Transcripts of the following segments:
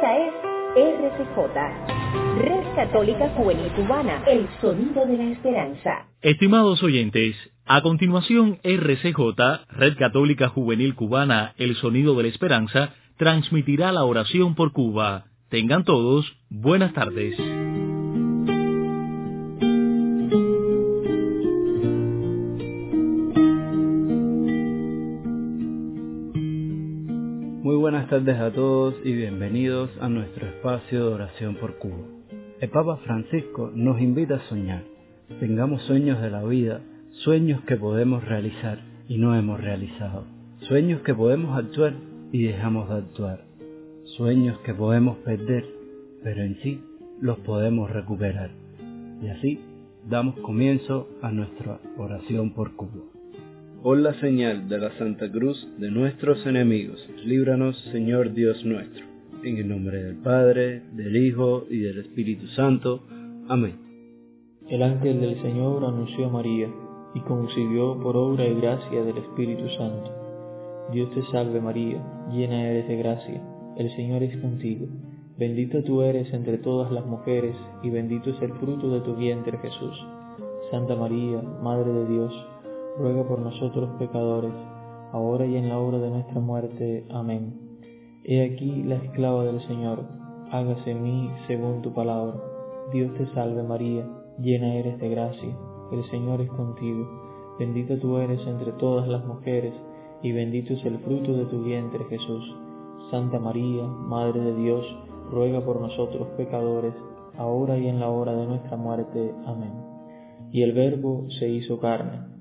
Esta es RCJ, Red Católica Juvenil Cubana, el sonido de la esperanza. Estimados oyentes, a continuación RCJ, Red Católica Juvenil Cubana, el sonido de la esperanza, transmitirá la oración por Cuba. Tengan todos buenas tardes. Buenas tardes a todos y bienvenidos a nuestro espacio de oración por Cuba. El Papa Francisco nos invita a soñar. Tengamos sueños de la vida, sueños que podemos realizar y no hemos realizado. Sueños que podemos actuar y dejamos de actuar. Sueños que podemos perder, pero en sí los podemos recuperar. Y así damos comienzo a nuestra oración por Cuba. Por la señal de la Santa Cruz de nuestros enemigos, líbranos, Señor Dios nuestro. En el nombre del Padre, del Hijo y del Espíritu Santo. Amén. El ángel del Señor anunció a María y concibió por obra y gracia del Espíritu Santo. Dios te salve María, llena eres de gracia, el Señor es contigo. Bendita tú eres entre todas las mujeres y bendito es el fruto de tu vientre Jesús. Santa María, Madre de Dios, ruega por nosotros pecadores, ahora y en la hora de nuestra muerte. Amén. He aquí la esclava del Señor, hágase en mí según tu palabra. Dios te salve María, llena eres de gracia, el Señor es contigo, bendita tú eres entre todas las mujeres, y bendito es el fruto de tu vientre Jesús. Santa María, Madre de Dios, ruega por nosotros pecadores, ahora y en la hora de nuestra muerte. Amén. Y el Verbo se hizo carne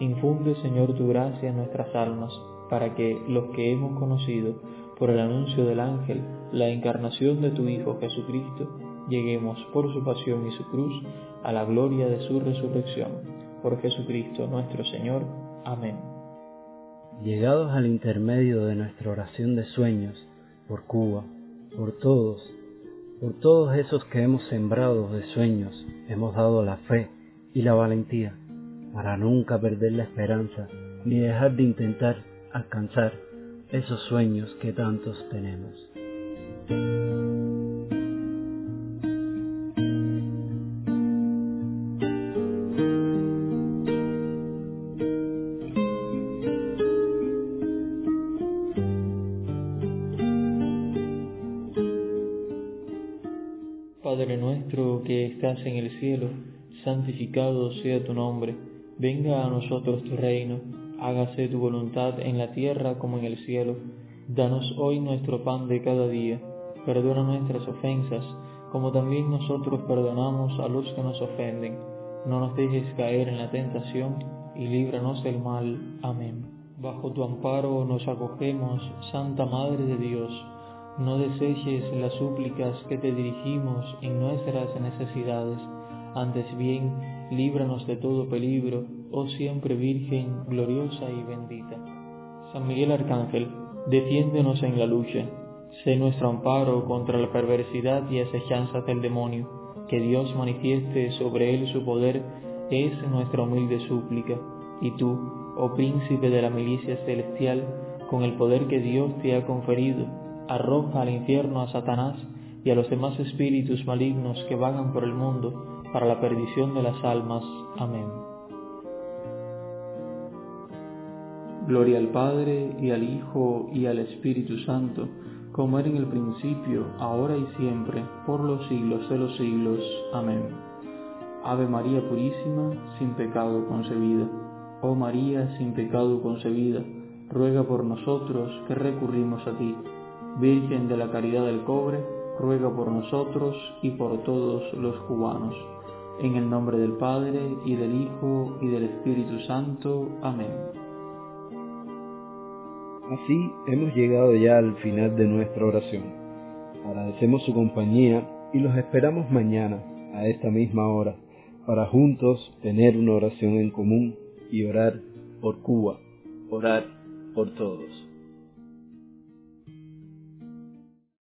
Infunde, Señor, tu gracia en nuestras almas, para que los que hemos conocido por el anuncio del ángel la encarnación de tu Hijo Jesucristo, lleguemos por su pasión y su cruz a la gloria de su resurrección. Por Jesucristo nuestro Señor. Amén. Llegados al intermedio de nuestra oración de sueños, por Cuba, por todos, por todos esos que hemos sembrado de sueños, hemos dado la fe y la valentía para nunca perder la esperanza ni dejar de intentar alcanzar esos sueños que tantos tenemos. Padre nuestro que estás en el cielo, santificado sea tu nombre Venga a nosotros tu reino, hágase tu voluntad en la tierra como en el cielo. Danos hoy nuestro pan de cada día, perdona nuestras ofensas, como también nosotros perdonamos a los que nos ofenden. No nos dejes caer en la tentación, y líbranos del mal. Amén. Bajo tu amparo nos acogemos, Santa Madre de Dios. No deseches las súplicas que te dirigimos en nuestras necesidades, antes bien, líbranos de todo peligro, oh siempre Virgen gloriosa y bendita. San Miguel Arcángel, defiéndonos en la lucha, sé nuestro amparo contra la perversidad y asechanzas del demonio, que Dios manifieste sobre él su poder, es nuestra humilde súplica, y tú, oh príncipe de la milicia celestial, con el poder que Dios te ha conferido, arroja al infierno a Satanás y a los demás espíritus malignos que vagan por el mundo, para la perdición de las almas. Amén. Gloria al Padre y al Hijo y al Espíritu Santo, como era en el principio, ahora y siempre, por los siglos de los siglos. Amén. Ave María Purísima, sin pecado concebida. Oh María, sin pecado concebida, ruega por nosotros que recurrimos a ti. Virgen de la Caridad del Cobre, ruega por nosotros y por todos los cubanos en el nombre del Padre, y del Hijo, y del Espíritu Santo. Amén. Así hemos llegado ya al final de nuestra oración. Agradecemos su compañía y los esperamos mañana a esta misma hora para juntos tener una oración en común y orar por Cuba, orar por todos.